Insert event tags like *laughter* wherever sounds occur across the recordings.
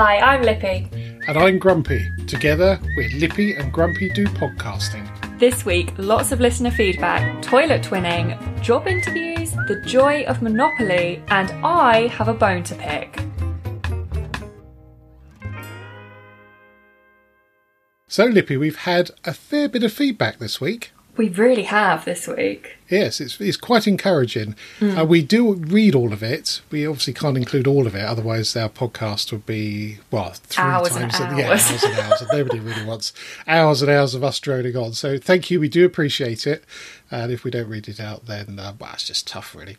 Hi, I'm Lippy. And I'm Grumpy. Together, we're Lippy and Grumpy Do Podcasting. This week, lots of listener feedback, toilet twinning, job interviews, the joy of Monopoly, and I have a bone to pick. So, Lippy, we've had a fair bit of feedback this week. We really have this week. Yes, it's, it's quite encouraging. Uh, we do read all of it. We obviously can't include all of it, otherwise our podcast would be well three Hours and times. yeah, hours. hours and hours. and *laughs* nobody really wants hours and hours of us droning on. So thank you. We do appreciate it. And if we don't read it out, then uh, well, it's just tough, really.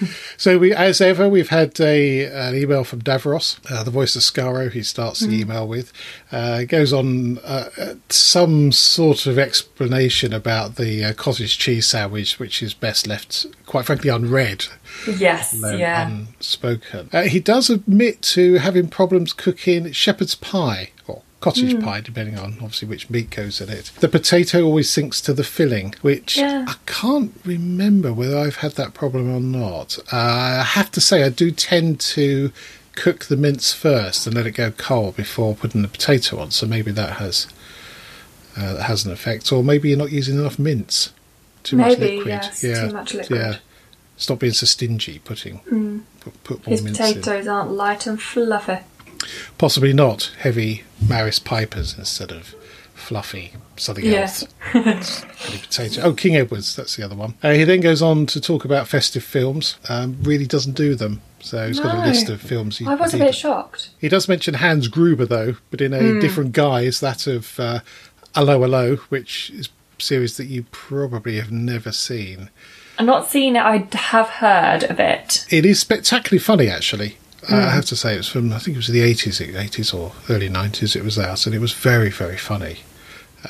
*laughs* So we, as ever, we've had a an email from Davros, uh, the voice of Skaro. He starts the email with uh, goes on uh, some sort of explanation about the uh, cottage cheese sandwich, which is best left, quite frankly, unread, Yes, um, yeah. unspoken. Uh, he does admit to having problems cooking shepherd's pie or cottage pie, depending on obviously which meat goes in it. The potato always sinks to the filling, which Yeah. I can't remember whether I've had that problem or not. Uh, I have to say, I do tend to cook the mince first and let it go cold before putting the potato on. So maybe that has uh, that has an effect, or maybe you're not using enough mince. Too much liquid. yes, yeah. too much liquid. Yeah. Stop being so stingy. Putting put, put more His mince in. potatoes aren't light and fluffy. Possibly not heavy Maris Pipers instead of fluffy something Yeah. else. Potato. Oh, King Edwards, that's the other one. Uh, he then goes on to talk about festive films. Um, really doesn't do them. So he's got a list of films. He, I was a bit shocked. he does mention Hans Gruber though, but in a Hmm. different guise. That of uh, Allo Allo, which is a series that you probably have never seen. I've not seen it, I have heard of it. It is spectacularly funny, actually. Uh, Hmm. I have to say, it was from I think it was the eighties, eighties or early nineties. It was out, and it was very, very funny.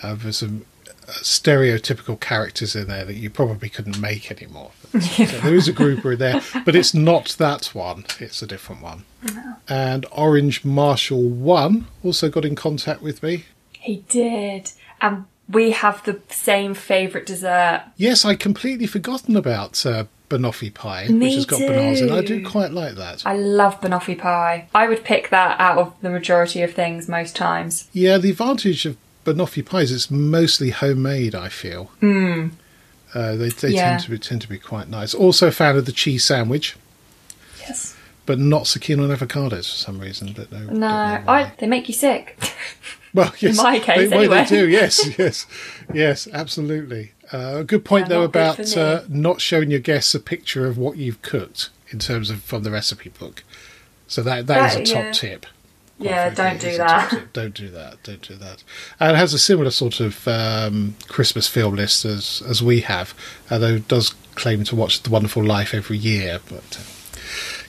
Uh, there's some uh, stereotypical characters in there that you probably couldn't make anymore. *laughs* So there is a Gruber in there, but it's not that one. It's a different one. And Orange Marshall One also got in contact with me. He did. And we have the same favourite dessert. Yes, I'd completely forgotten about uh, banoffee pie, Me which has got bananas in. I do quite like that. I love banoffee pie. I would pick that out of the majority of things most times. Yeah, the advantage of banoffee pies is mostly homemade. I feel. Mm. Uh, they they Yeah. tend to be tend to be quite nice. Also, a fan of the cheese sandwich, Yes. but not so keen on avocados for some reason. Don't know. don't No, know. I, they make you sick. well, *laughs* yes, in my case, they, anyway. they do. Yes, *laughs* yes, yes, absolutely. Uh, a good point They're though about uh, not showing your guests a picture of what you've cooked in terms of from the recipe book. So that that is a top yeah. tip. Quite Yeah, frankly, don't do is a top that. Don't do that. Don't do that. And it has a similar sort of um, Christmas film list as as we have, although it does claim to watch The Wonderful Life every year. But uh,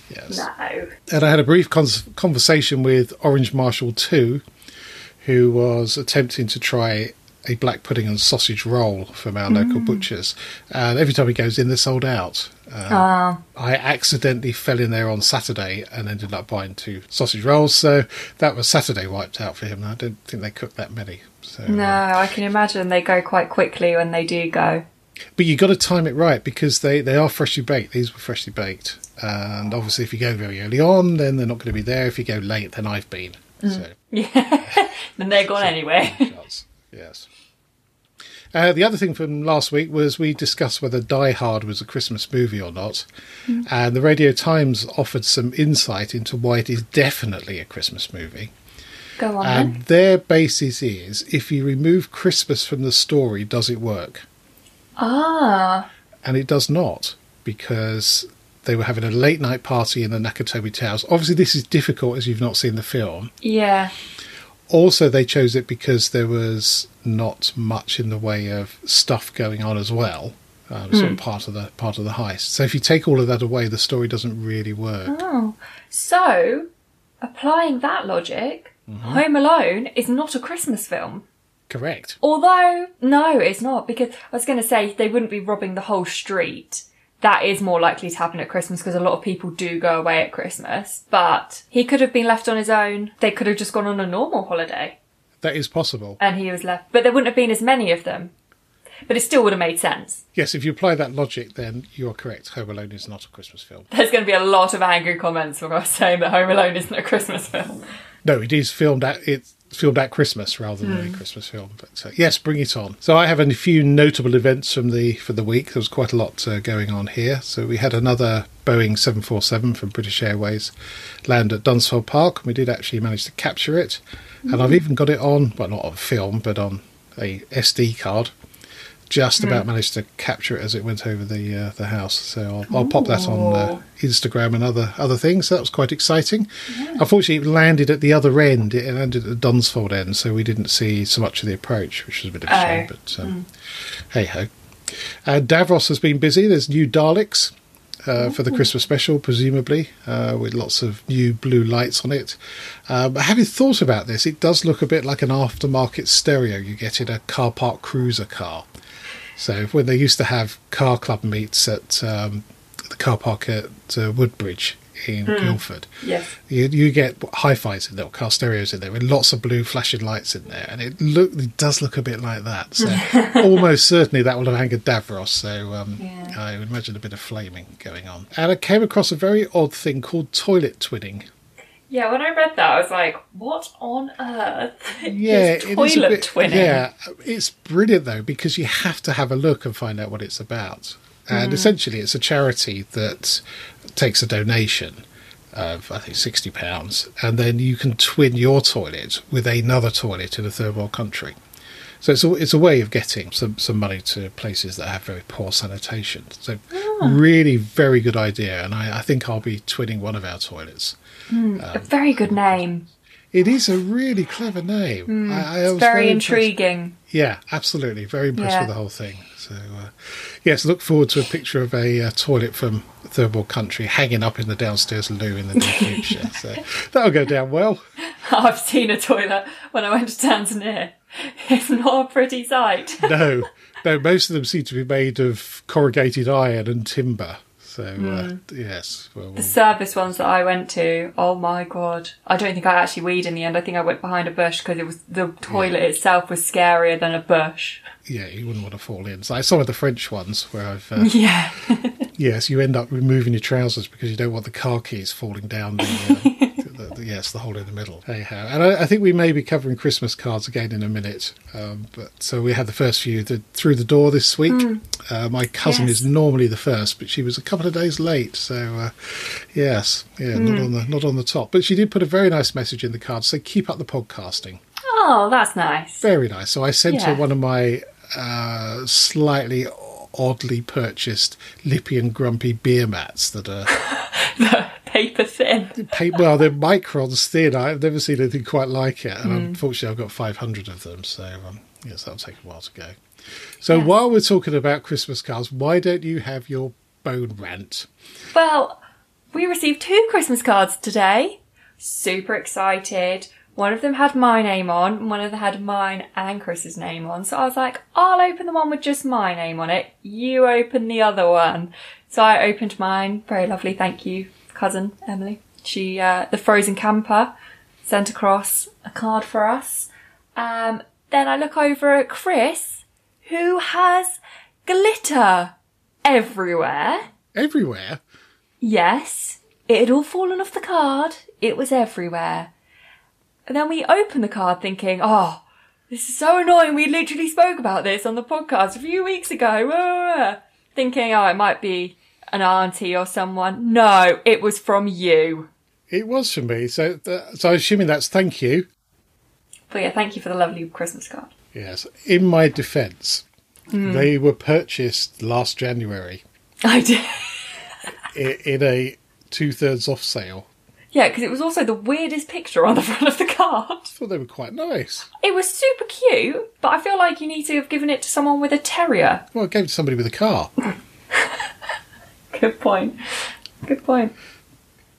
yes. No. And I had a brief cons- conversation with Orange Marshall too, who was attempting to try a black pudding and sausage roll from our local butchers. And every time he goes in, they're sold out. Um, Ah, I accidentally fell in there on Saturday and ended up buying two sausage rolls. So that was Saturday wiped out for him. I don't think they cook that many. So, no, uh, I can imagine they go quite quickly when they do go. but you've got to time it right because they, they are freshly baked. These were freshly baked. And obviously, if you go very early on, then they're not going to be there. If you go late, then I've been. So. *laughs* Yeah. then they're gone anyway. Yes. Uh, the other thing from last week was we discussed whether Die Hard was a Christmas movie or not, and the Radio Times offered some insight into why it is definitely a Christmas movie. Go on And then. their basis is if you remove Christmas from the story, does it work? Ah, And it does not, because they were having a late night party in the Nakatomi Towers. Obviously, this is difficult as you've not seen the film. yeah. Also they chose it because there was not much in the way of stuff going on as well um, sort of part of the part of the heist so if you take all of that away the story doesn't really work Oh. So, applying that logic, Mm-hmm. Home Alone is not a Christmas film. correct Although, no, it's not, because I was going to say they wouldn't be robbing the whole street. That is more likely to happen at Christmas because a lot of people do go away at Christmas. But he could have been left on his own. They could have just gone on a normal holiday that is possible and he was left. But there wouldn't have been as many of them. But it still would have made sense. yes if you apply that logic then you are correct home alone is not a christmas film There's going to be a lot of angry comments for us saying that Home Alone isn't a Christmas film. No, it is filmed at it's filmed at Christmas rather than a Christmas film. But uh, yes, bring it on. So I have a few notable events from the for the week. There was quite a lot uh, going on here. So we had another Boeing 747 from British Airways land at Dunsfold Park. We did actually manage to capture it, and I've even got it on well, not on film, but on a SD card. Just about managed to capture it as it went over the uh, the house. So I'll, I'll pop that on uh, Instagram and other other things. So that was quite exciting. Unfortunately, it landed at the other end. It landed at the Dunsfold end, so we didn't see so much of the approach, which was a bit of a shame. Oh. But um, hey ho. Uh, Davros has been busy. There's new Daleks uh, for the Christmas special, presumably, uh, with lots of new blue lights on it. Um, having thought about this, it does look a bit like an aftermarket stereo you get in a car park cruiser car. So when they used to have car club meets at um, the car park at uh, Woodbridge in Guildford, Yes. you, you get hi-fis in there, or car stereos in there, with lots of blue flashing lights in there, and it look it does look a bit like that. So *laughs* almost certainly that will have angered Davros. So um, Yeah. I would imagine a bit of flaming going on. And I came across a very odd thing called toilet twinning. Yeah, when I read that, I was like, what on earth *laughs* Yeah, is toilet is a bit, twinning? Yeah, it's brilliant though because you have to have a look and find out what it's about. And mm. essentially, it's a charity that takes a donation of I think sixty pounds, and then you can twin your toilet with another toilet in a third world country. So it's a, it's a way of getting some, some money to places that have very poor sanitation. So ah. really very good idea, and I, I think I'll be twinning one of our toilets. A very good name. It is a really clever name. I, I It's very, impressed. intriguing. Yeah, absolutely. Very impressed Yeah. with the whole thing. So, uh, yes, look forward to a picture of a uh, toilet from third world country hanging up in the downstairs loo in the near future. *laughs* so that'll go down well. *laughs* I've seen a toilet when I went to Tanzania. *laughs* It's not a pretty sight. No, no, most of them seem to be made of corrugated iron and timber. So, uh, yes. Well, The service ones that I went to, oh my god. I don't think I actually weed in the end. I think I went behind a bush because it was the toilet itself was scarier than a bush. yeah, you wouldn't want to fall in. So, like some of the French ones where I've, uh, *laughs* Yeah. *laughs* yes, you end up removing your trousers because you don't want the car keys falling down the, uh, *laughs* yes, the hole in the middle. Anyhow, and I, I think we may be covering Christmas cards again in a minute. Um, but so we had the first few the, through the door this week. Uh, my cousin Yes. is normally the first, but she was a couple of days late. So uh, yes, yeah, not on the not on the top. But she did put a very nice message in the card. So keep up the podcasting. Oh, that's nice. Very nice. So I sent her one of my uh, slightly oddly purchased Lippy and Grumpy beer mats that are *laughs* Paper thin. pa- well, they're microns thin. I've never seen anything quite like it, and unfortunately, I've got 500 of them. So um, yes, that'll take a while to go. So Yeah. while we're talking about Christmas cards, why don't you have your bone rant? Well, we received two Christmas cards today. Super excited. One of them had my name on, one of them had mine and Chris's name on. So I was like, I'll open the one with just my name on it. You open the other one. So I opened mine. Very lovely. Thank you, cousin Emily. She, uh, the frozen camper sent across a card for us. Um, then I look over at Chris, who has glitter everywhere. Everywhere. Yes, it had all fallen off the card. It was everywhere. And then we open the card thinking, oh, this is so annoying. We literally spoke about this on the podcast a few weeks ago. Thinking, oh, it might be an auntie or someone. No, it was from you. It was for me. So, uh, so I'm assuming that's thank you. But yeah, thank you for the lovely Christmas card. Yes. In my defence, they were purchased last January *laughs* I did. *laughs* i- in a two thirds off sale. Yeah, because it was also the weirdest picture on the *laughs* front of the card. I thought they were quite nice. It was super cute, but I feel like you need to have given it to someone with a terrier. Well, I gave it to somebody with a car. Good point. Good point.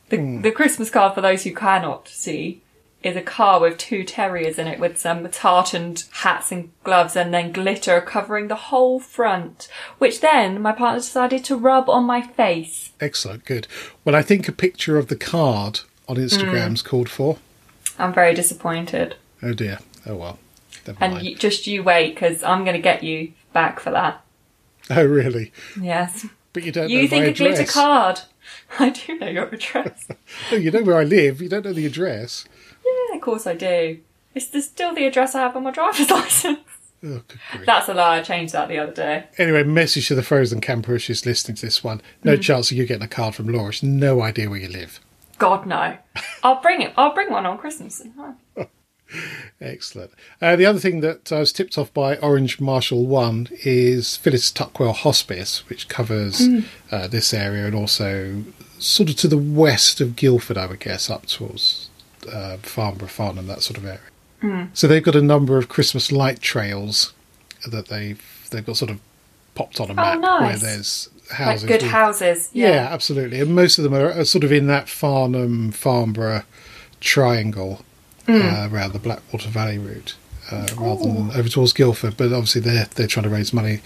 The, hmm. the Christmas card, for those who cannot see, is a car with two terriers in it with some tartaned hats and gloves and then glitter covering the whole front, which then my partner decided to rub on my face. Excellent, good. Well, I think a picture of the card on Instagram's hmm. called for. I'm very disappointed. Oh dear. Oh well. Never And you, just you wait, because I'm going to get you back for that. Oh really? Yes. But you don't You know think a glitter card. *laughs* I do know your address. *laughs* No, you know where I live. You don't know the address. yeah, of course I do. It's the, still the address I have on my driver's *laughs* license. Oh, good. That's a lie. I changed that the other day. Anyway, message to the frozen camper she's listening to this one. No Mm. chance of you getting a card from Laura. She's no idea where you live. God no. I'll bring it. I'll bring one on Christmas. Excellent. Uh, the other thing that I was tipped off by Orange Marshall One is Phyllis Tuckwell Hospice, which covers uh, this area and also sort of to the west of Guildford, I would guess, up towards uh, Farnborough, Farnham, that sort of area. So they've got a number of Christmas light trails that they've they've got sort of popped on a map where nice. there's Like good with- houses. yeah. Yeah. absolutely. And most of them are, are sort of in that Farnham, Farnborough triangle uh, around the Blackwater Valley route. Uh, rather than over towards Guildford, but obviously they're they're trying to raise money.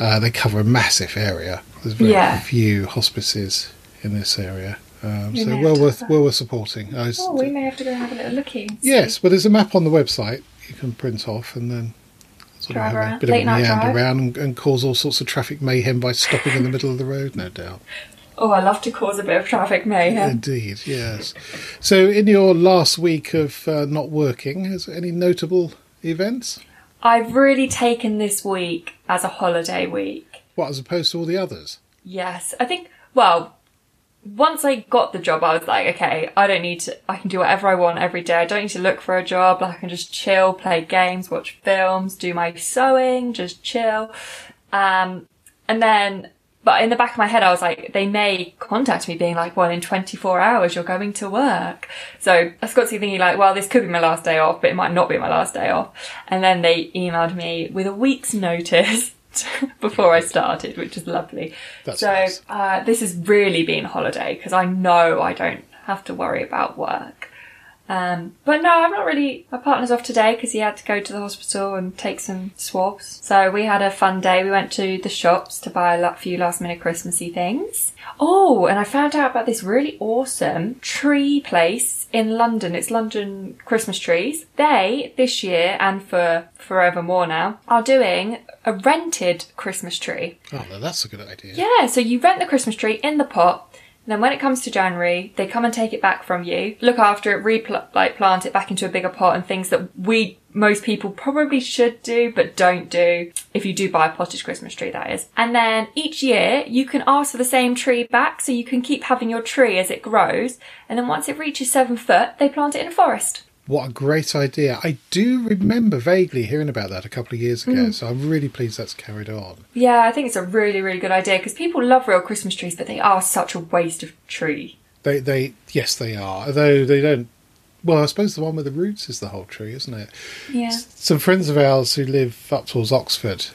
Uh, they cover a massive area. There's very Yeah. few hospices in this area, um, We so well worth well worth supporting. Was- Oh, we may have to go have a little looky. yes, but there's a map on the website you can print off and then sort Drive of have a bit Late of a meander drive. around and, and cause all sorts of traffic mayhem by stopping in the middle of the road, no doubt. *laughs* Oh, I love to cause a bit of traffic mayhem. Indeed, yes. So, in your last week of uh, not working, has any notable events? I've really taken this week as a holiday week. What, as opposed to all the others? Yes, I think. Well, once I got the job, I was like, okay, I don't need to. I can do whatever I want every day. I don't need to look for a job. Like, I can just chill, play games, watch films, do my sewing, just chill. Um, and then, but in the back of my head, I was like, they may contact me, being like, well, in 24 hours, you're going to work. So I got to thinking, like, well, this could be my last day off, but it might not be my last day off. And then they emailed me with a week's notice. *laughs* before I started, which is lovely. That's so nice. uh, this has really been holiday because I know I don't have to worry about work. Um, but no, I'm not really. My partner's off today because he had to go to the hospital and take some swabs. So we had a fun day. We went to the shops to buy a few last minute Christmassy things. Oh, and I found out about this really awesome tree place in London. It's London Christmas trees. They, this year and for forevermore now, are doing a rented Christmas tree. Oh, no, that's a good idea. Yeah, so you rent the Christmas tree in the pot. Then when it comes to January, they come and take it back from you, look after it, repl- like plant it back into a bigger pot and things that we, most people probably should do, but don't do. If you do buy a potted Christmas tree, that is. And then each year you can ask for the same tree back so you can keep having your tree as it grows. And then once it reaches seven foot, they plant it in a forest. What a great idea. I do remember vaguely hearing about that a couple of years ago, Mm. so I'm really pleased that's carried on. Yeah, I think it's a really, really good idea because people love real Christmas trees, but they are such a waste of tree. They, they, yes, they are. Although they don't. Well, I suppose the one with the roots is the whole tree, isn't it? Yeah. Some friends of ours who live up towards Oxford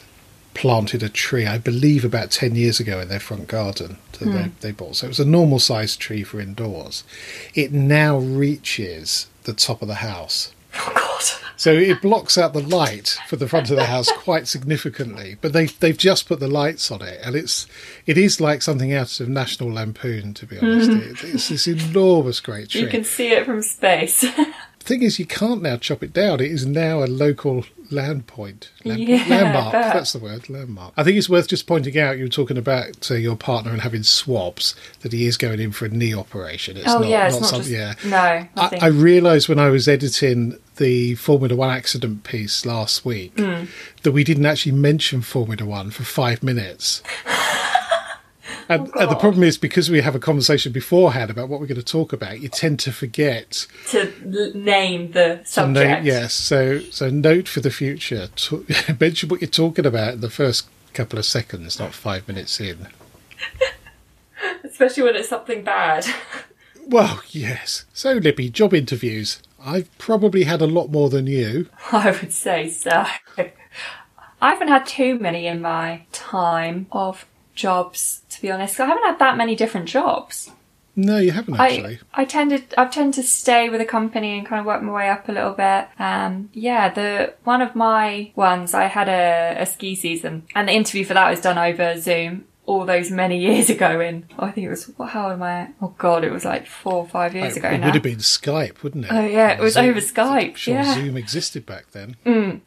planted a tree, I believe, about 10 years ago in their front garden that Hmm. they, they bought. So it was a normal sized tree for indoors. It now reaches the top of the house. Oh, God. So it blocks out the light for the front of the house quite significantly. But they they've just put the lights on it, and it's it is like something out of National Lampoon, to be honest. Mm-hmm. It, it's this enormous great tree. You can see it from space. *laughs* thing is, you can't now chop it down. It is now a local land point. Land, Yeah, landmark. I. That's the word, landmark. I think it's worth just pointing out you were talking about uh, your partner and having swabs, that he is going in for a knee operation. It's oh not, yeah, it's not not something, just yeah. no. I. I realised when I was editing the Formula One accident piece last week Hmm. that we didn't actually mention Formula One for five minutes. *laughs* And, and the Oh, problem is because we have a conversation beforehand about what we're going to talk about, you tend to forget to name the subject. note, yes. So, so note for the future. To, *laughs* mention what you're talking about in the first couple of seconds, not five minutes in. *laughs* Especially when it's something bad. *laughs* Well, yes. So, Lippy, job interviews. I've probably had a lot more than you. I would say so. I haven't had too many in my time of jobs, to be honest. I haven't had that many different jobs. No, you haven't actually. I I tended I've tended to stay with a company and kind of work my way up a little bit. Um, yeah, the one of my ones I had a, a ski season, and the interview for that was done over Zoom. All those many *laughs* years ago, in oh, I think it was what, how old am I? Oh God, it was like four or five years it ago it now. would have been Skype, wouldn't it? Oh, yeah, it was Zoom. over Skype, sure yeah. Zoom existed back then.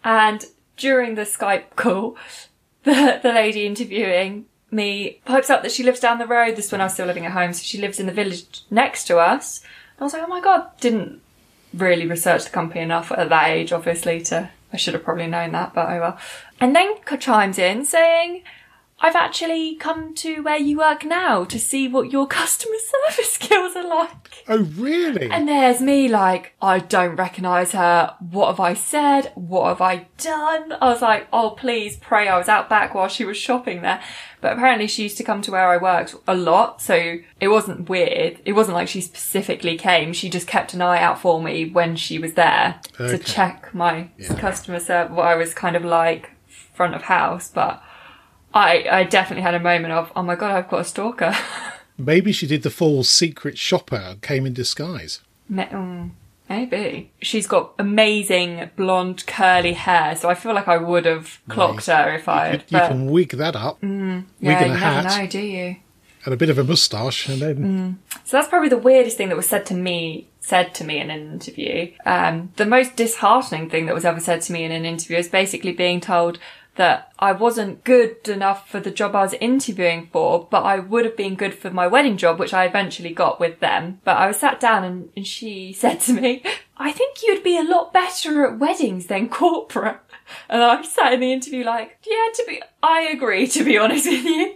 And during the Skype call, *laughs* the, the lady interviewing me pipes up that she lives down the road. This is when I was still living at home, so she lives in the village next to us. And I was like, oh my god, didn't really research the company enough at that age, obviously, to I should have probably known that, but oh well. And then chimes in saying, I've actually come to where you work now to see what your *laughs* customer service skills are like. Oh, really? And there's me like, I don't recognise her. What have I said? What have I done? I was like, oh, please pray I was out back while she was shopping there. But apparently she used to come to where I worked a lot. So it wasn't weird. It wasn't like she specifically came. She just kept an eye out for me when she was there Okay. to check my Yeah. customer service, what I was kind of like front of house. But I, I definitely had a moment of, oh my God, I've got a stalker. *laughs* Maybe she did the full secret shopper came in disguise. Mm, Maybe. She's got amazing blonde curly hair, so I feel like I would have clocked her if I had. You But can wig that up, wig yeah, and you a never hat, know, do you? and a bit of a moustache, and then So that's probably the weirdest thing that was said to me said to me in an interview. Um, the most disheartening thing that was ever said to me in an interview is basically being told that I wasn't good enough for the job I was interviewing for, but I would have been good for my wedding job, which I eventually got with them. But I was sat down and, and she *laughs* said to me, I think you'd be a lot better at weddings than corporate. *laughs* And I sat in the interview like, yeah, to be, I agree, to be *laughs* honest with you.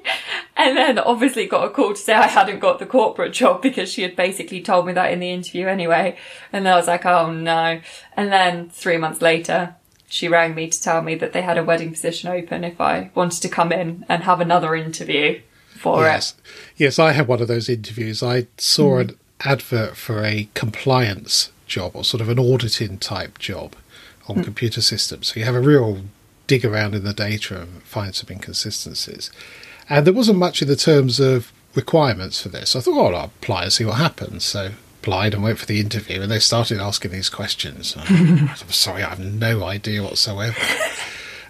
And then obviously got a call to say I hadn't got the corporate job because she had basically told me that in the interview anyway. And I was like, oh no. And then three months later, she rang me to tell me that they had a wedding position open if I wanted to come in and have another interview for yes, yes, I had one of those interviews. I saw hmm. an advert for a compliance job or sort of an auditing type job on hmm. computer systems. So you have a real dig around in the data and find some inconsistencies. And there wasn't much in the terms of requirements for this. I thought, oh, I'll apply and see what happens. So applied and went for the interview, and they started asking these questions. I'm sorry, I have no idea whatsoever.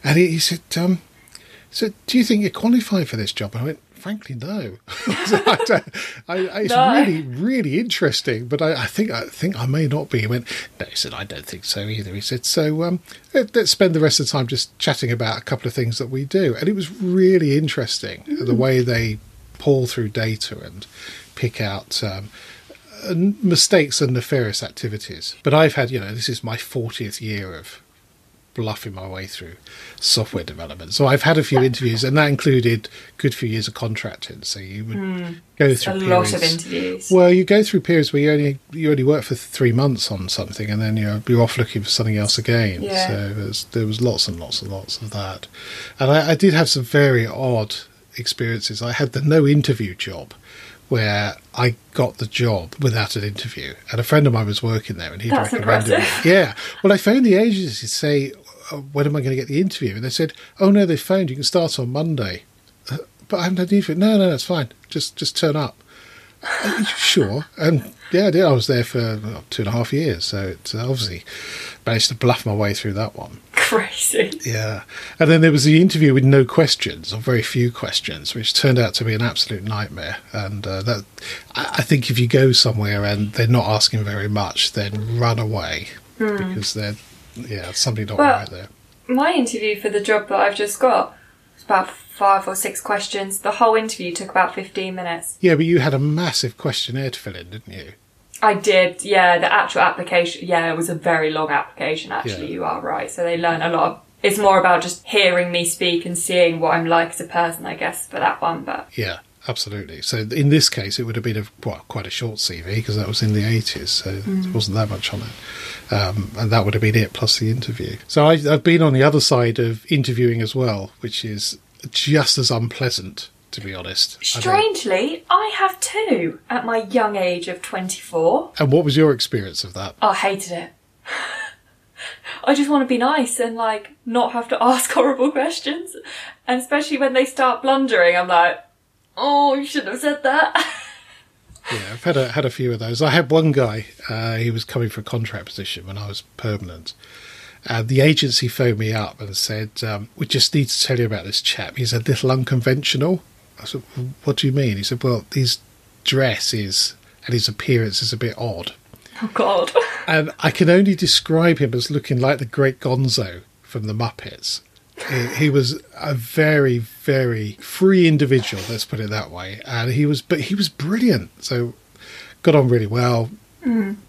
And he, he said, um, so do you think you're qualified for this job? And I went, frankly, no. *laughs* I I- I- it's *laughs* No. really, really interesting, but I, I think I think I may not be. He went, no, he said, I don't think so either. He said, so um, let- let's spend the rest of the time just chatting about a couple of things that we do. And it was really interesting the way they pull through data and pick out um, Uh, mistakes and nefarious activities. But I've had, you know, this is my 40th year of bluffing my way through software development. So I've had a few interviews, and that included a good few years of contracting. So you would hmm. go through a periods. lot of interviews. Well, you go through periods where you only you only work for three months on something, and then you're you're off looking for something else again. Yeah. So there's, there was lots and lots and lots of that, and I, I did have some very odd experiences. I had the no interview job. Where I got the job without an interview, and a friend of mine was working there, and he That's recommended impressive. me. Yeah, well, I phoned the agency to say, uh, "When am I going to get the interview?" And they said, "Oh no, they phoned. You can start on Monday." Uh, but I haven't had the interview. No, no, that's fine. Just just turn up. Are you sure? And yeah, I did. I was there for two and a half years, so it's obviously managed to bluff my way through that one. Crazy. Yeah, and then there was the interview with no questions or very few questions, which turned out to be an absolute nightmare. And uh, that I think if you go somewhere and they're not asking very much, then run away because they're yeah something not Well- right there. My interview for the job that I've just got was about five or six questions. The whole interview took about 15 minutes. Yeah, but you had a massive questionnaire to fill in, didn't you? I did, yeah, the actual application, yeah, it was a very long application, actually, Yeah. you are right. So they learn a lot. Of, it's more about just hearing me speak and seeing what I'm like as a person, I guess, for that one. But Yeah, absolutely. So in this case, it would have been a well, quite a short CV because that was in the eighties, so there wasn't that much on it, um, and that would have been it plus the interview. So I, I've been on the other side of interviewing as well, which is just as unpleasant, to be honest. Strangely, I have too at my young age of 24. And what was your experience of that? I hated it. *laughs* I just want to be nice and like not have to ask *laughs* horrible questions. And especially when they start blundering, I'm like, oh, you shouldn't have said that. *laughs* Yeah, I've had a had a few of those. I had one guy. Uh, he was coming for a contract position when I was permanent. And the agency phoned me up and said, um, "We just need to tell you about this chap. He's a little unconventional." I said, "What do you mean?" He said, "Well, his dress is and his appearance is a bit odd." oh God. *laughs* And I can only describe him as looking like the Great Gonzo from the Muppets. He, he was a very, very free individual. Let's put it that way. And he was, but he was brilliant. So got on really well.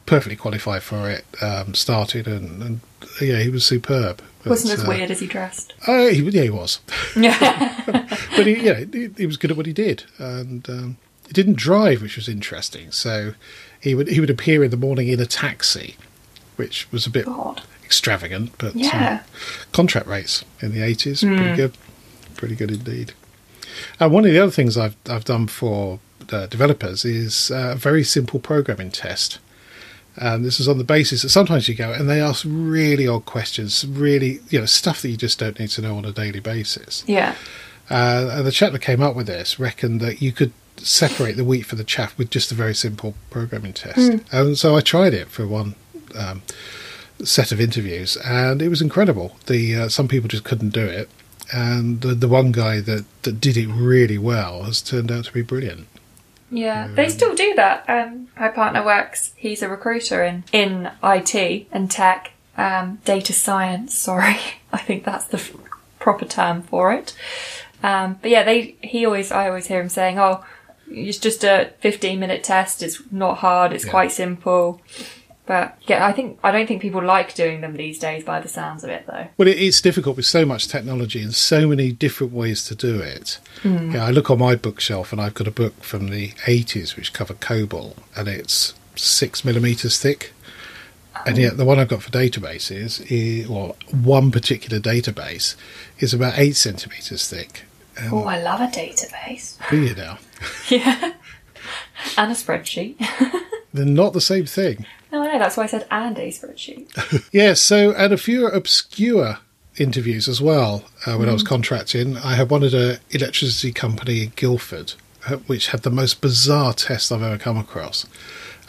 perfectly qualified for it. Um, started and, and yeah, he was superb. But, Wasn't as uh, weird as he dressed. Uh, he, yeah, he was. Yeah. *laughs* *laughs* but he, yeah, he, he was good at what he did, and um, he didn't drive, which was interesting. So he would he would appear in the morning in a taxi, which was a bit God. extravagant, but um, Yeah. contract rates in the eighties pretty good, pretty good indeed. And one of the other things I've I've done for uh, developers is uh, a very simple programming test. And this is on the basis that sometimes you go and they ask really odd questions, really you know stuff that you just don't need to know on a daily basis. Yeah. Uh, and the chap that came up with this reckoned that you could separate the wheat from the chaff with just a very simple programming test. And so I tried it for one um, set of interviews, and it was incredible. The uh, some people just couldn't do it, and the, the one guy that, that did it really well has turned out to be brilliant. Yeah, they still do that. Um, my partner works. He's a recruiter in in IT and tech, um, data science. Sorry, *laughs* I think that's the f- proper term for it. Um, but yeah, they he always I always hear him saying, "Oh, it's just a fifteen minute test. It's not hard. It's Yeah. quite simple." But yeah, I think I don't think people like doing them these days. By the sounds of it, though. Well, it, it's difficult with so much technology and so many different ways to do it. Yeah, I look on my bookshelf and I've got a book from the 80s which covered COBOL and it's six millimeters thick. And yet, the one I've got for databases, is, or one particular database, is about eight centimeters thick. Um, Oh, I love a database. Do you now? *laughs* yeah, and a spreadsheet. *laughs* They're not the same thing. No, I know. That's why I said and a spreadsheet. *laughs* Yes, so and a few obscure interviews as well. Uh, when I was Mm. contracting, I had one at an electricity company in Guildford, uh, which had the most bizarre test I've ever come across.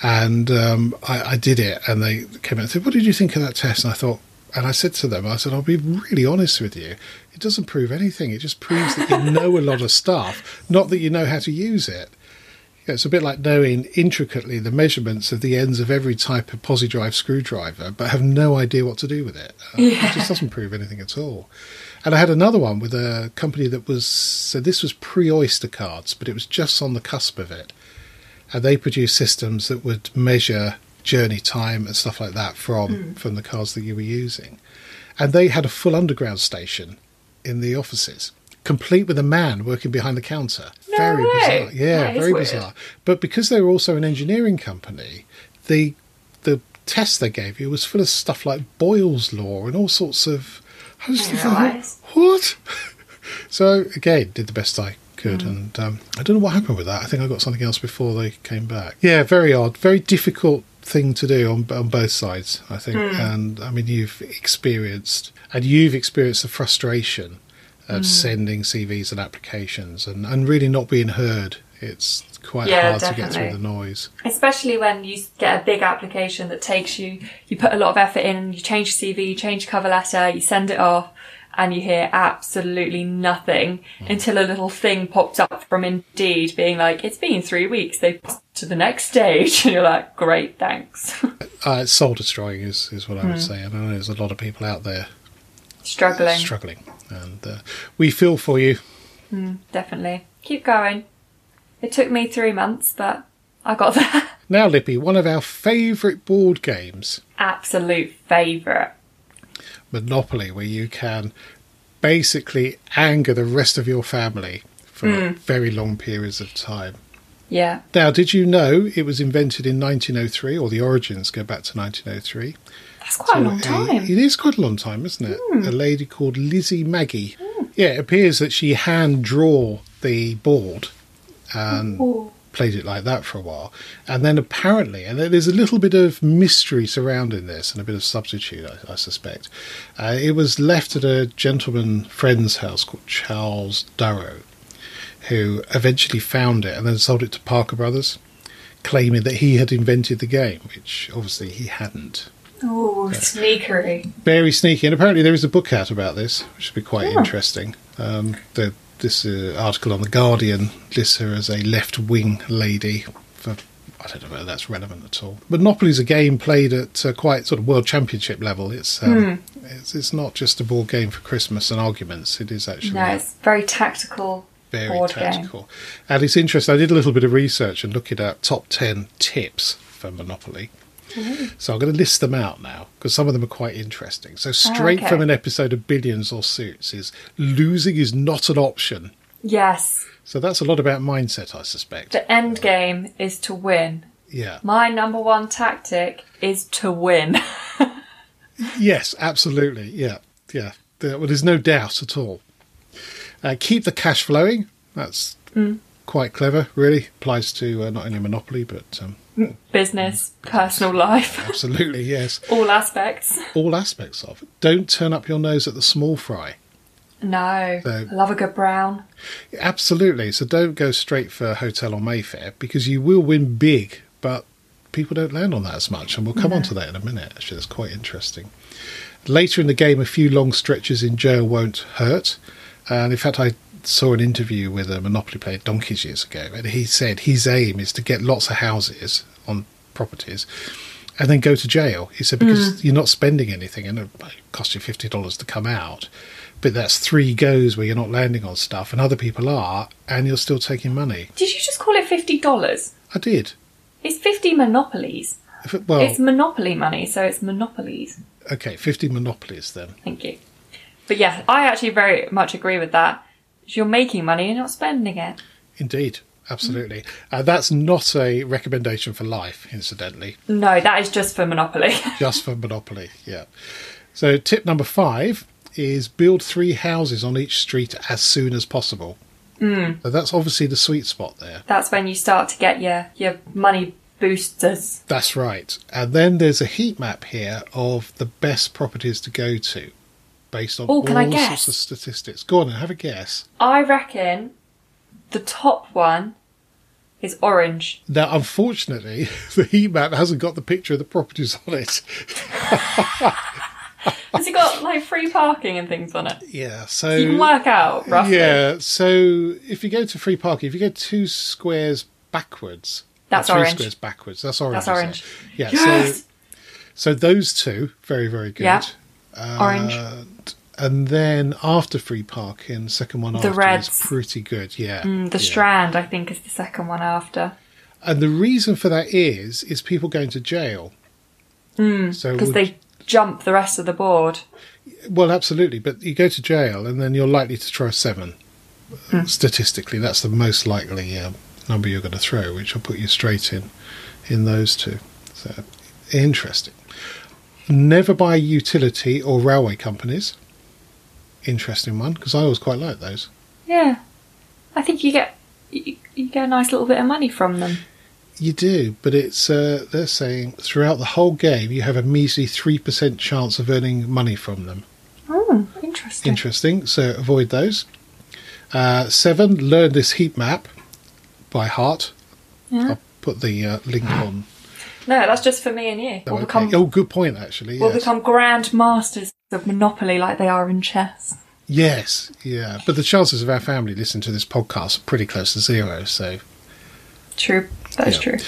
And um, I, I did it, and they came out and said, "What did you think of that test?" And I thought, and I said to them, I said, "I'll be really honest with you. It doesn't prove anything. It just proves that you know a lot of stuff, not that you know how to use it." Yeah, it's a bit like knowing intricately the measurements of the ends of every type of posi drive screwdriver, but have no idea what to do with it. Uh, It just doesn't prove anything at all. And I had another one with a company that was so this was pre Oyster cards, but it was just on the cusp of it. And they produced systems that would measure journey time and stuff like that from from the cards that you were using. And they had a full underground station in the offices, complete with a man working behind the counter. No very way. bizarre. Yeah, That very bizarre. But because they were also an engineering company, the the test they gave you was full of stuff like Boyle's law and all sorts of. I was thinking, realise. what? *laughs* so again, did the best I could, Mm. and um, I don't know what happened with that. I think I got something else before they came back. Yeah, very odd, very difficult thing to do on on both sides. I think, Mm. and I mean, you've experienced and you've experienced the frustration of Mm. sending CVs and applications and, and really not being heard. It's quite Yeah, hard to get through the noise. Especially when you get a big application that takes you, you put a lot of effort in, you change your CV, you change cover letter, you send it off, and you hear absolutely nothing until a little thing pops up from Indeed being like, it's been three weeks, they've passed to the next stage. *laughs* And you're like, great, thanks. *laughs* Uh, it's soul destroying, is, is what I would say. And I know there's a lot of people out there Struggling. struggling, and uh, we feel for you. Definitely. Keep going. It took me three months, but I got *laughs* there. Now, Lippy, one of our favourite board games, Absolute favourite. Monopoly, where you can basically anger the rest of your family for Hmm. very long periods of time. Yeah. Now, did you know it was invented in 1903, or the origins go back to 1903? That's quite a long So, time. It is quite a long time, isn't it? A lady called Lizzie Magie. Yeah, it appears that she hand draw the board and Ooh. played it like that for a while. And then apparently, and there's a little bit of mystery surrounding this and a bit of substitute, I, I suspect. Uh, it was left at a gentleman friend's house called Charles Darrow, who eventually found it and then sold it to Parker Brothers, claiming that he had invented the game, which obviously he hadn't. Ooh, sneakery. Very sneaky, and apparently there is a book out about this, which would be quite interesting. Um, the, this uh, article on the Guardian lists her as a left-wing lady. For I don't know whether that's relevant at all. But Monopoly's a game played at uh, quite sort of world championship level. It's, um, it's it's not just a board game for Christmas and arguments. It is actually No, it's very tactical very board tactical. And it's interesting. I did a little bit of research and looking at top ten tips for for Monopoly. So I'm going to list them out now because some of them are quite interesting. So straight okay. from an episode of Billions or Suits is losing is not an option. Yes. So that's a lot about mindset, I suspect. The end game is to win. Yeah. My number one tactic is to win. *laughs* Yes, absolutely. Yeah, yeah. Well, there's no doubt at all. Uh, keep the cash flowing. That's quite clever, really. Applies to uh, not only Monopoly, but um, Business, personal life, absolutely, yes. *laughs* all aspects. All aspects of it. Don't turn up your nose at the small fry. No. So- I love a good brown. Absolutely. So don't go straight for Hotel or Mayfair because you will win big, but people don't land on that as much. And we'll come on to that in a minute. Actually, that's quite interesting. Later in the game, a few long stretches in jail won't hurt. And in fact, I saw an interview with a Monopoly player donkeys years ago, and he said his aim is to get lots of houses on properties and then go to jail. He said because mm. you're not spending anything and it costs you fifty dollars to come out, but that's three goes where you're not landing on stuff and other people are, and you're still taking money. Did you just call it $50? I did. It's 50 monopolies. It- well, It's monopoly money, so it's monopolies. okay, fifty monopolies then. Thank you. But yeah, I actually very much agree with that. You're making money, you're not spending it. Indeed, absolutely. Uh, that's not a recommendation for life, incidentally, No, that is just for monopoly. *laughs* just for Monopoly. Yeah. So tip number five is build three houses on each street as soon as possible. Mm. So that's obviously the sweet spot there. That's when you start to get your your money boosters. That's right. And then there's a heat map here of the best properties to go to based on Oh, all can I sorts guess? of statistics. Go on and have a guess. I reckon the top one is orange. Now, unfortunately, *laughs* the heat map hasn't got the picture of the properties on it. *laughs* Has it got like free parking and things on it? Yeah, so. You can work out roughly. Yeah, so if you go to free parking, if you go two squares backwards, That's three orange. squares backwards, that's orange. That's it? orange. Yeah, Yes! so so those two, very very good. Yeah. Uh, Orange. And then after free parking, second one The after reds. is pretty good. Yeah, Mm, the yeah. Strand, I think, is the second one after. And the reason for that is is people going to jail. Mm, so Because they jump the rest of the board. Well, absolutely, but you go to jail and then you're likely to throw a seven. Hmm. Statistically, that's the most likely um, number you're going to throw, which will put you straight in in those two. So interesting. Never buy utility or railway companies. Interesting one because I always quite like those. Yeah. I think you get you, you get a nice little bit of money from them. You do, but it's uh, they're saying throughout the whole game you have a measly three percent chance of earning money from them. Oh, interesting. Interesting. So avoid those. Uh, seven, learn this heat map by heart. Yeah. I'll put the uh, link on. No, that's just for me and you. Oh, We'll okay. become oh, good point, actually. we'll Yes. become grand masters of Monopoly like they are in chess. yes, yeah. But the chances of our family listening to this podcast are pretty close to zero. So, True. That is Yeah. true.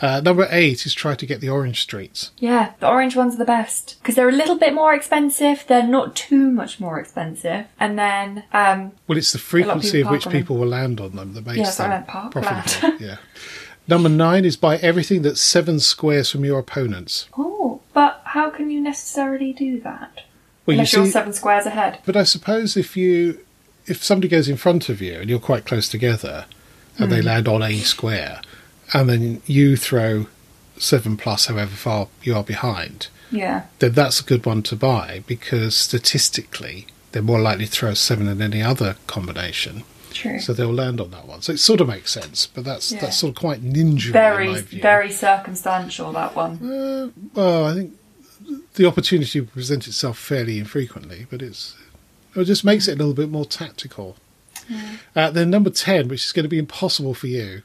uh, number eight is try to get the orange streets. Yeah, the orange ones are the best because they're a little bit more expensive. They're not too much more expensive, and then um, Well, it's the lot of frequency people of which park them. people will land on them that makes Yeah, that's what I them meant, park profitable. land. yeah. *laughs* Number nine is buy everything that's seven squares from your opponents. oh, but how can you necessarily do that Well, unless you you're seven squares ahead? But I suppose if you if somebody goes in front of you and you're quite close together and Hmm. they land on a square and then you throw seven plus however far you are behind, Yeah, then that's a good one to buy because statistically they're more likely to throw a seven than any other combination. True. So they'll land on that one. So it sort of makes sense, but that's Yeah. that's sort of quite ninja in very, very circumstantial that one. Uh, well, I think the opportunity presents itself fairly infrequently, but it's it just makes it a little bit more tactical. Uh, then number ten, which is going to be impossible for you,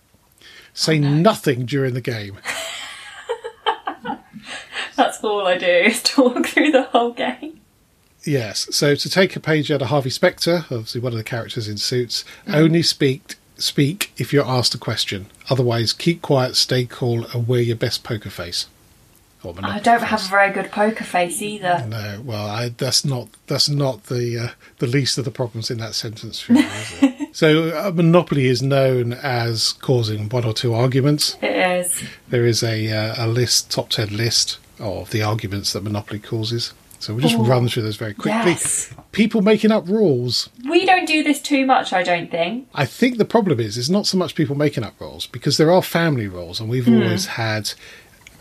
say nothing during the game. *laughs* That's all I do is talk through the whole game. Yes. So to take a page out of Harvey Specter, obviously one of the characters in Suits, only speak speak if you're asked a question. Otherwise, keep quiet, stay cool, and wear your best poker face. I don't face. have a very good poker face either. No, well, I, that's not that's not the uh, the least of the problems in that sentence for me, is it? *laughs* So, uh, Monopoly is known as causing one or two arguments. It is. There is a, uh, a list, top 10 list of the arguments that Monopoly causes. So, we'll just Ooh. run through those very quickly. Yes. People making up rules. We don't do this too much, I don't think. I think the problem is, it's not so much people making up rules because there are family rules, and we've hmm. always had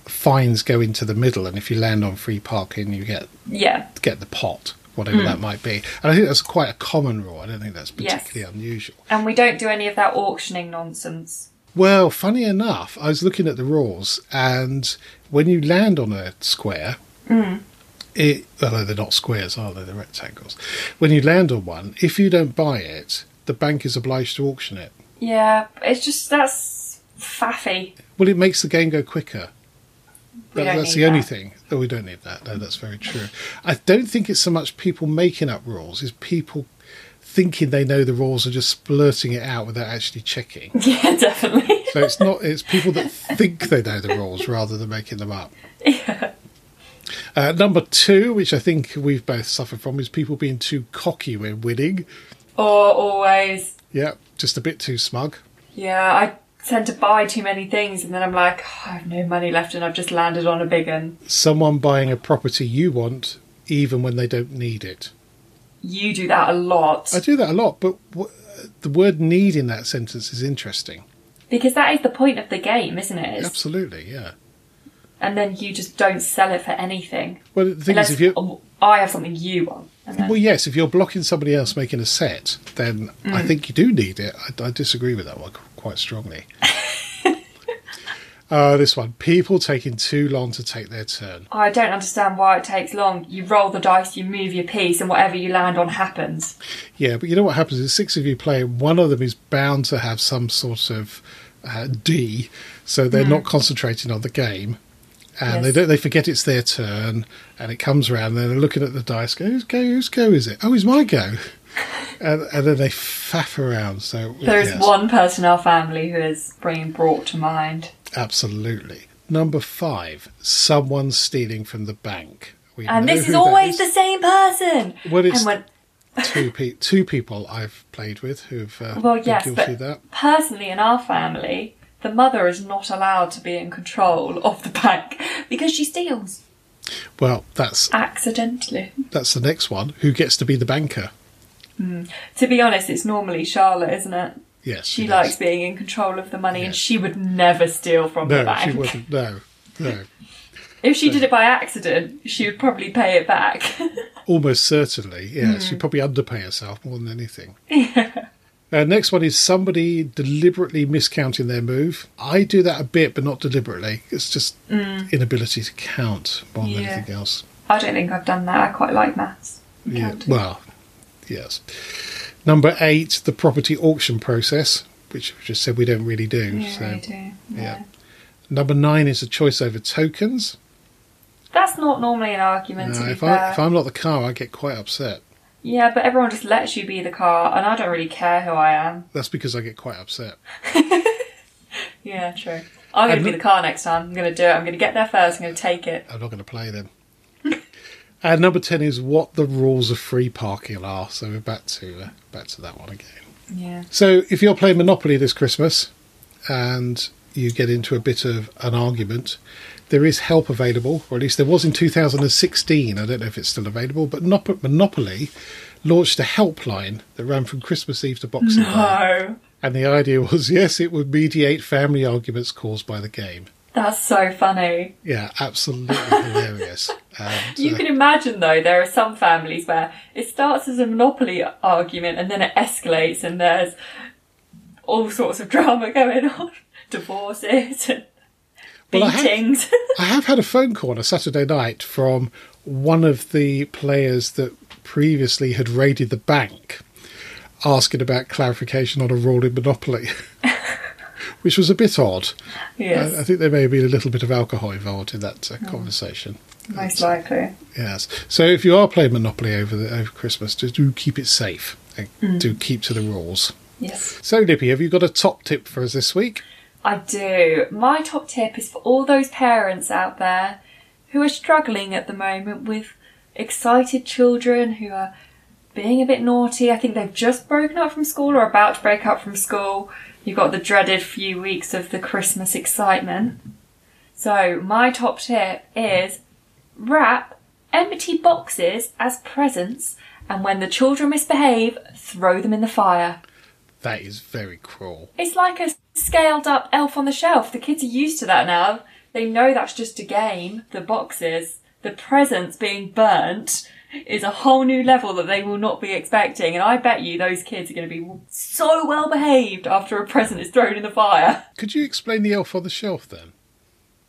fines go into the middle, and if you land on free parking, you get Yeah. get the pot, whatever hmm. that might be. And I think that's quite a common rule. I don't think that's Yes. particularly unusual. And we don't do any of that auctioning nonsense. Well, funny enough, I was looking at the rules, and when you land on a square, hmm. It although they're not squares, are they? They're rectangles. When you land on one, if you don't buy it, the bank is obliged to auction it. Yeah, it's just that's faffy. Well, it makes the game go quicker. We That- don't that's the only that. thing. Oh, we don't need that. No, that's very true. I don't think it's so much people making up rules; is people thinking they know the rules and just splurting it out without actually checking. *laughs* Yeah, definitely. So it's not. It's people that think they know the rules rather than making them up. *laughs* yeah. Uh, number two, which I think we've both suffered from, is people being too cocky when winning. Or always. Yeah, just a bit too smug. Yeah, I tend to buy too many things and then I'm like, "Oh, I have no money left and I've just landed on a big one. Someone buying a property you want, even when they don't need it. You do that a lot. I do that a lot, but w- the word "need" in that sentence is interesting. Because that is the point of the game, isn't it? It's- Absolutely, yeah. And then you just don't sell it for anything. Well, the thing Unless is, if you oh, I have something you want. Then, well, yes, if you're blocking somebody else making a set, then Mm. I think you do need it. I, I disagree with that one quite strongly. *laughs* uh, this one, people taking too long to take their turn. I don't understand why it takes long. You roll the dice, you move your piece, and whatever you land on happens. Yeah, but you know what happens is six of you play, one of them is bound to have some sort of uh, D, so they're not concentrating on the game. And they Yes. don't, they forget it's their turn, and it comes around, and they're looking at the dice, go, whose go, whose go is it? Oh, it's my go. *laughs* and, and then they faff around. So There is yes, one person in our family who is being brought to mind. absolutely. Number five, someone stealing from the bank. We And this is always is. the same person. Well, it's and when, two, pe- two people I've played with who've uh, well, yes, guilty but of that. personally in our family, the mother is not allowed to be in control of the bank because she steals Well, that's accidentally. that's the next one. Who gets to be the banker? To be honest, it's normally Charlotte, isn't it? Yes, She likes being in control of the money, and she would never steal from the bank. No, she wouldn't. No, no. *laughs* If she did it by accident, she would probably pay it back. *laughs* Almost certainly, yeah. Hmm. She'd probably underpay herself more than anything. *laughs* Uh, next one is somebody deliberately miscounting their move. I do that a bit, but not deliberately. It's just inability to count more than. Yeah. anything else. I don't think I've done that. I quite like maths. Yeah. Well, yes. Number eight, the property auction process, which we just said we don't really do. yeah, so. Do. yeah. Number nine is a choice over tokens. That's not normally an argument. be if, I, if I'm not the car, I get quite upset. Yeah, but everyone just lets you be the car, and I don't really care who I am. That's because I get quite upset. *laughs* Yeah, true. I'm going to be the car next time. I'm going to do it. I'm going to get there first. I'm going to take it. I'm not going to play them. *laughs* and number ten is what the rules of free parking are. So we're back to uh, back to that one again. Yeah. So if you're playing Monopoly this Christmas and you get into a bit of an argument, there is help available, or at least there was in 2016. I don't know if it's still available, but Monopoly launched a helpline that ran from Christmas Eve to Boxing Day. And the idea *laughs* was, yes, it would mediate family arguments caused by the game. That's so funny. Yeah, absolutely *laughs* hilarious. And, You uh, can imagine, though, there are some families where it starts as a monopoly argument and then it escalates and there's all sorts of *laughs* drama going on. Divorces and Well, I have- beatings. *laughs* I have had a phone call on a Saturday night from one of the players that previously had raided the bank asking about clarification on a rule in Monopoly, *laughs* which was a bit odd. yes, I, I think there may have been a little bit of alcohol involved in that uh, conversation. most likely. Yes. So if you are playing Monopoly over the, over Christmas, do, do keep it safe and do keep to the rules. Yes. So, Lippy, have you got a top tip for us this week? I do. My top tip is for all those parents out there who are struggling at the moment with excited children who are being a bit naughty. I think they've just broken up from school or about to break up from school. You've got the dreaded few weeks of the Christmas excitement. So, my top tip is wrap empty boxes as presents, and when the children misbehave, throw them in the fire. That is very cruel. It's like a scaled up elf on the shelf. The kids are used to that now. They know that's just a game. The boxes, the presents being burnt is a whole new level that they will not be expecting. And I bet you those kids are going to be so well behaved after a present is thrown in the fire. Could you explain the elf on the shelf then?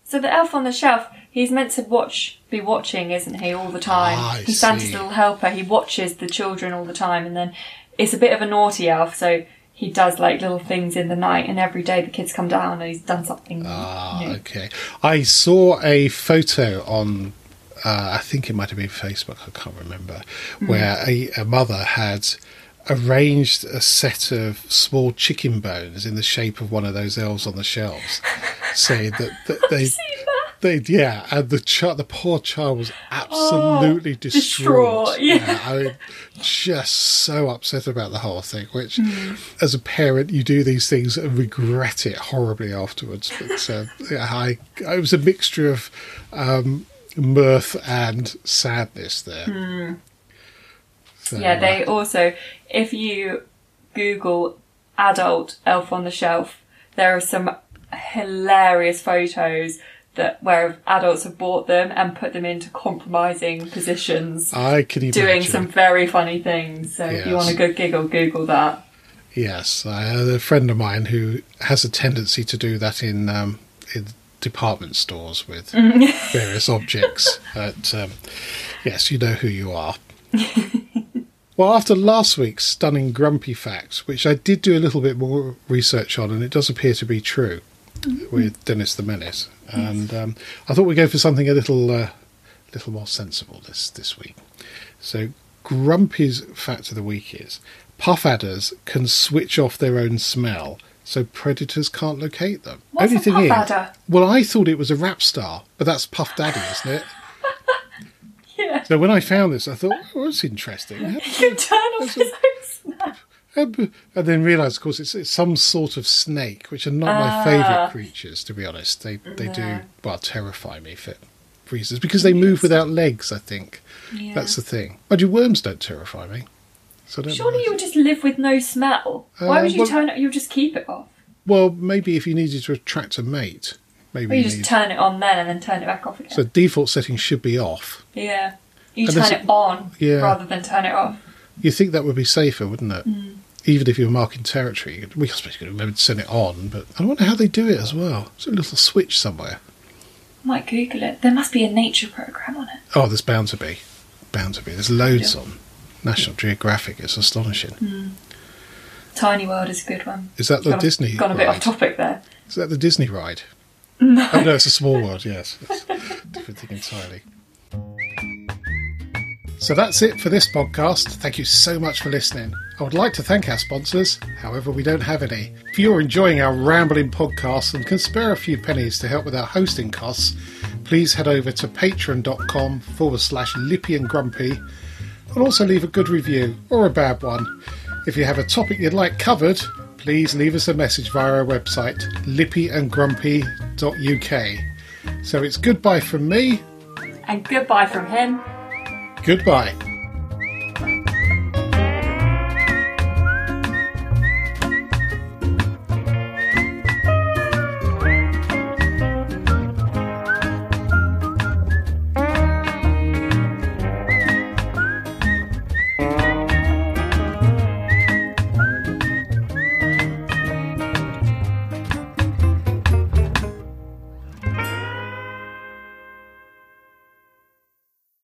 So the elf on the shelf, he's meant to watch, be watching, isn't he, all the time? Ah, he's Santa's little helper. He watches the children all the time, and then it's a bit of a naughty elf. So he does like little things in the night, and every day the kids come down and he's done something. Ah, new. okay. I saw a photo on, uh, I think it might have been Facebook, I can't remember, where a, a mother had arranged a set of small chicken bones in the shape of one of those elves on the shelves, *laughs* saying that, that they. They, yeah, and the child, the poor child was absolutely distraught. distraught, yeah. I mean, just so upset about the whole thing. Which, as a parent, you do these things and regret it horribly afterwards. But uh, *laughs* yeah, I, it was a mixture of um, mirth and sadness there. So, Yeah, uh, they also, if you Google adult elf on the shelf, there are some hilarious photos that where adults have bought them and put them into compromising positions, I can imagine. doing some very funny things. So if you want a good giggle, Google that. Yes, I had a friend of mine who has a tendency to do that in um, in department stores with *laughs* various objects. But um, yes, you know who you are. *laughs* well, after last week's stunning grumpy facts, which I did do a little bit more research on, and it does appear to be true with Dennis the Menace, and um, I thought we'd go for something a little uh, little more sensible this this week. So, Grumpy's fact of the week is puff adders can switch off their own smell, so predators can't locate them. What's a thing puff is, adder? well, I thought it was a rap star, but that's Puff Daddy, isn't it? *laughs* Yeah. So when I found this, I thought, oh, that's interesting. *laughs* You turn off his own smell. And then realised, of course, it's, it's some sort of snake, which are not my favourite creatures, to be honest. They they do well terrify me for reasons because they move without legs. I think Yeah. that's the thing. Mind you, worms don't terrify me. So know Surely why. you would just live with no smell. Why Uh, would you well- turn it? You would just keep it off. Well, maybe if you needed to attract a mate, maybe Or you you just need. turn it on then and then turn it back off again. so default setting should be off. yeah. You And turn it on Yeah. rather than turn it off. You think that would be safer, wouldn't it? Mm. Even if you're marking territory, we I suppose you could remember to send it on. But I wonder how they do it as well. There a little switch somewhere? Might Google it. There must be a nature program on it. Oh, there's bound to be. Bound to be. There's loads on. National Geographic. It's astonishing. Hmm. Tiny World is a good one. Is that the Gone, Disney? Gone a bit ride? off topic there. Is that the Disney ride? *laughs* No. Oh no, it's a small world. Yes, *laughs* It's a different thing entirely. So that's it for this podcast. Thank you so much for listening. I would like to thank our sponsors, however, we don't have any. If you're enjoying our rambling podcast and can spare a few pennies to help with our hosting costs, please head over to patreon.com forward slash lippy and grumpy and also leave a good review or a bad one. If you have a topic you'd like covered, please leave us a message via our website, lippyandgrumpy.uk. So it's goodbye from me, And goodbye from him. Goodbye.